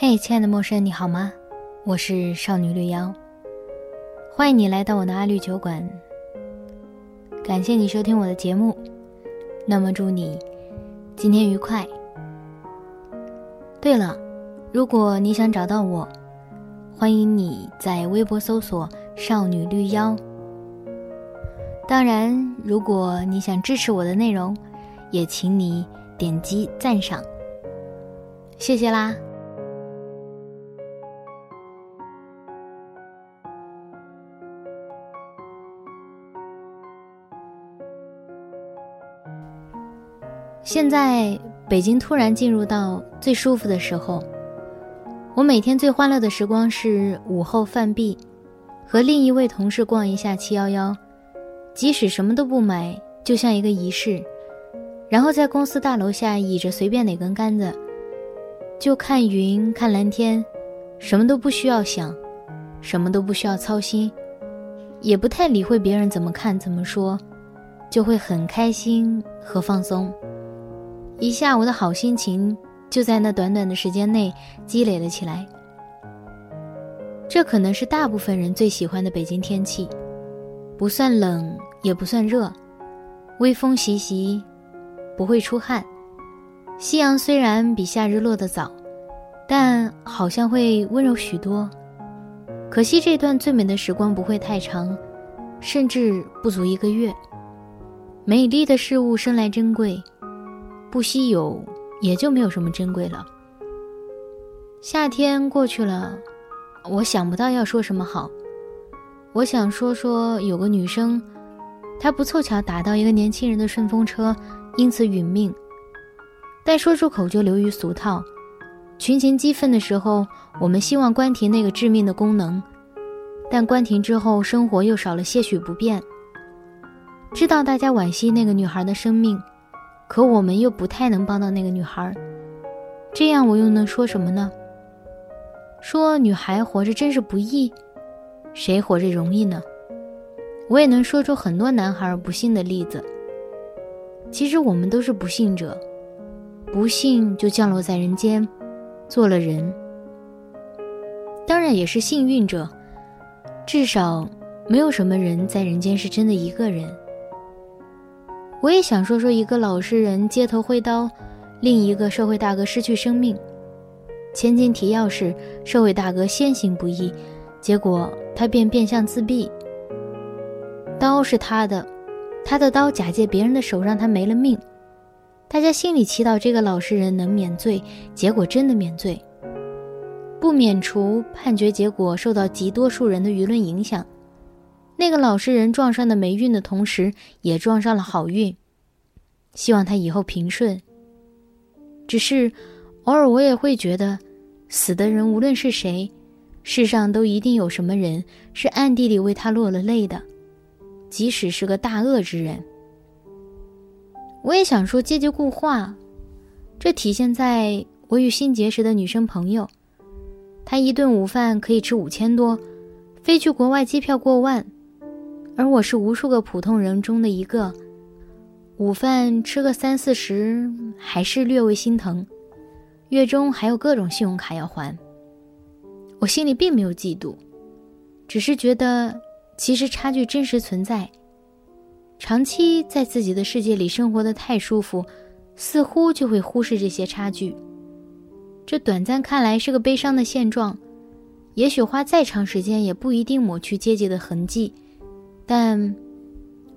嘿，亲爱的陌生人，你好吗？我是少女绿妖，欢迎你来到我的阿绿酒馆。感谢你收听我的节目，那么祝你今天愉快。对了，如果你想找到我，欢迎你在微博搜索“少女绿妖”。当然，如果你想支持我的内容，也请你点击赞赏，谢谢啦。现在北京突然进入到最舒服的时候，我每天最欢乐的时光是午后饭毕，和另一位同事逛一下七幺幺，即使什么都不买，就像一个仪式，然后在公司大楼下倚着随便哪根杆子，就看云看蓝天，什么都不需要想，什么都不需要操心，也不太理会别人怎么看怎么说，就会很开心和放松。一下午的好心情就在那短短的时间内积累了起来。这可能是大部分人最喜欢的北京天气，不算冷也不算热，微风习习，不会出汗。夕阳虽然比夏日落得早，但好像会温柔许多。可惜这段最美的时光不会太长，甚至不足一个月。美丽的事物生来珍贵。不稀有，也就没有什么珍贵了。夏天过去了，我想不到要说什么好。我想说说有个女生，她不凑巧打到一个年轻人的顺风车，因此殒命。但说出口就流于俗套。群情激愤的时候，我们希望关停那个致命的功能，但关停之后，生活又少了些许不便。知道大家惋惜那个女孩的生命。可我们又不太能帮到那个女孩，这样我又能说什么呢？说女孩活着真是不易，谁活着容易呢？我也能说出很多男孩不幸的例子。其实我们都是不幸者，不幸就降落在人间，做了人。当然也是幸运者，至少没有什么人在人间是真的一个人。我也想说说一个老实人街头挥刀，另一个社会大哥失去生命。前情提要是社会大哥先行不义，结果他便变相自毙。刀是他的，他的刀假借别人的手让他没了命。大家心里祈祷这个老实人能免罪，结果真的免罪。不免除判决结果受到极多数人的舆论影响。那个老实人撞上的霉运的同时，也撞上了好运。希望他以后平顺。只是，偶尔我也会觉得，死的人无论是谁，世上都一定有什么人是暗地里为他落了泪的，即使是个大恶之人。我也想说阶级固化，这体现在我与新结识的女生朋友，她一顿午饭可以吃五千多，飞去国外机票过万。而我是无数个普通人中的一个，午饭吃个三四十，还是略微心疼。月中还有各种信用卡要还，我心里并没有嫉妒，只是觉得其实差距真实存在。长期在自己的世界里生活的太舒服，似乎就会忽视这些差距。这短暂看来是个悲伤的现状，也许花再长时间也不一定抹去阶级的痕迹。但，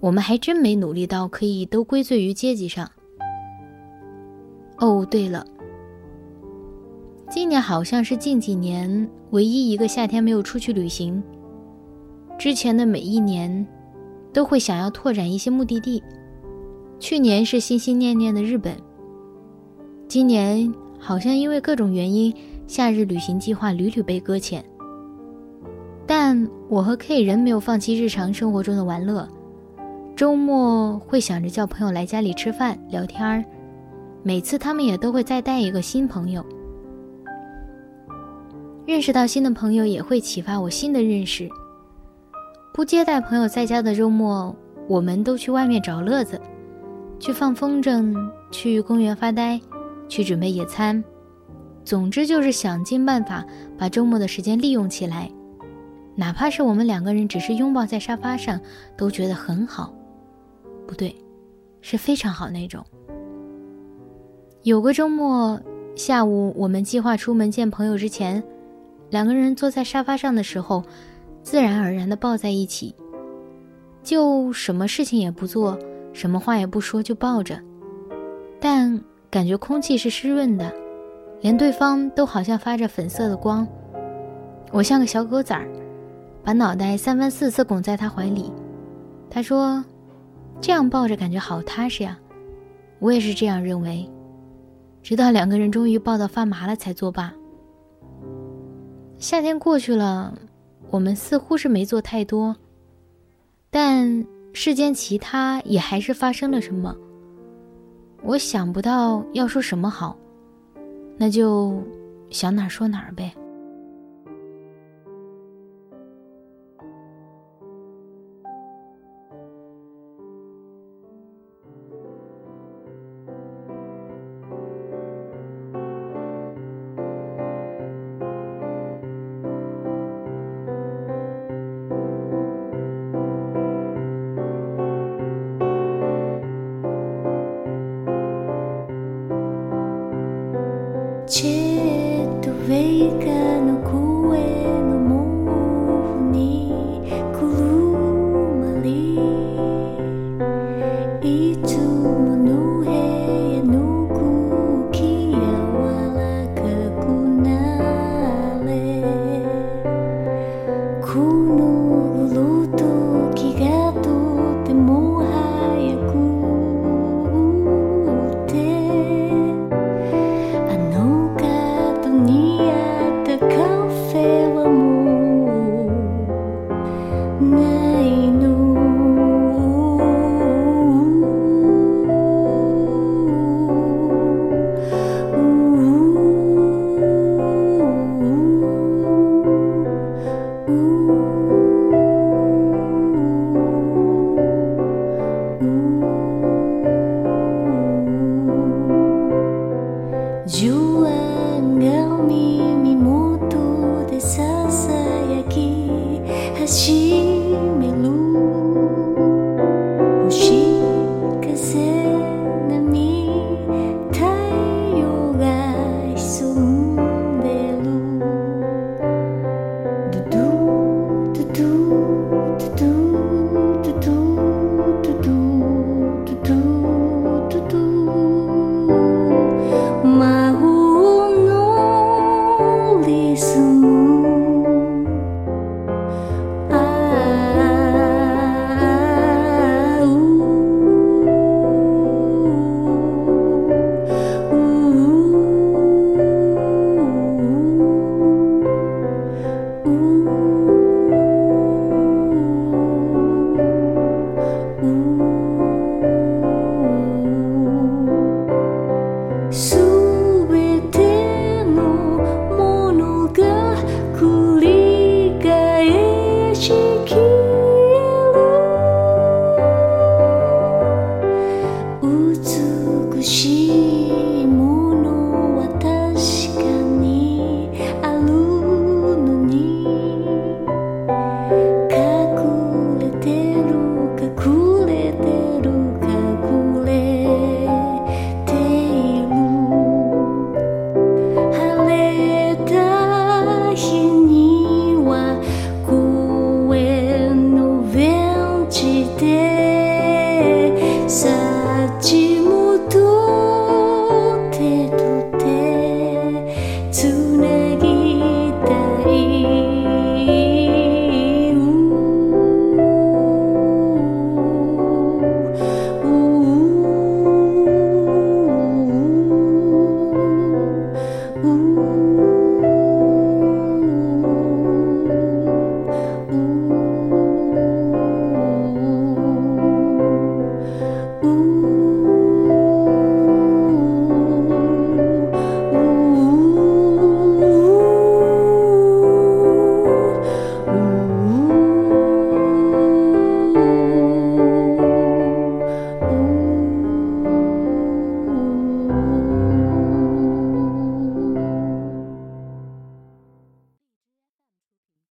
我们还真没努力到可以都归罪于阶级上。哦，对了，今年好像是近几年唯一一个夏天没有出去旅行。之前的每一年，都会想要拓展一些目的地。去年是心心念念的日本，今年好像因为各种原因，夏日旅行计划屡屡被搁浅。但我和 K 人没有放弃日常生活中的玩乐，周末会想着叫朋友来家里吃饭聊天儿，每次他们也都会再带一个新朋友。认识到新的朋友也会启发我新的认识。不接待朋友在家的周末，我们都去外面找乐子，去放风筝，去公园发呆，去准备野餐。总之就是想尽办法把周末的时间利用起来，哪怕是我们两个人只是拥抱在沙发上，都觉得很好。不对，是非常好那种。有个周末下午，我们计划出门见朋友之前，两个人坐在沙发上的时候，自然而然的抱在一起，就什么事情也不做，什么话也不说，就抱着，但感觉空气是湿润的。连对方都好像发着粉色的光，我像个小狗崽儿，把脑袋三番四次拱在他怀里。他说：“这样抱着感觉好踏实呀。”我也是这样认为，直到两个人终于抱到发麻了才作罢。夏天过去了，我们似乎是没做太多，但世间其他也还是发生了什么。我想不到要说什么好。那就想哪儿说哪儿呗。心。did.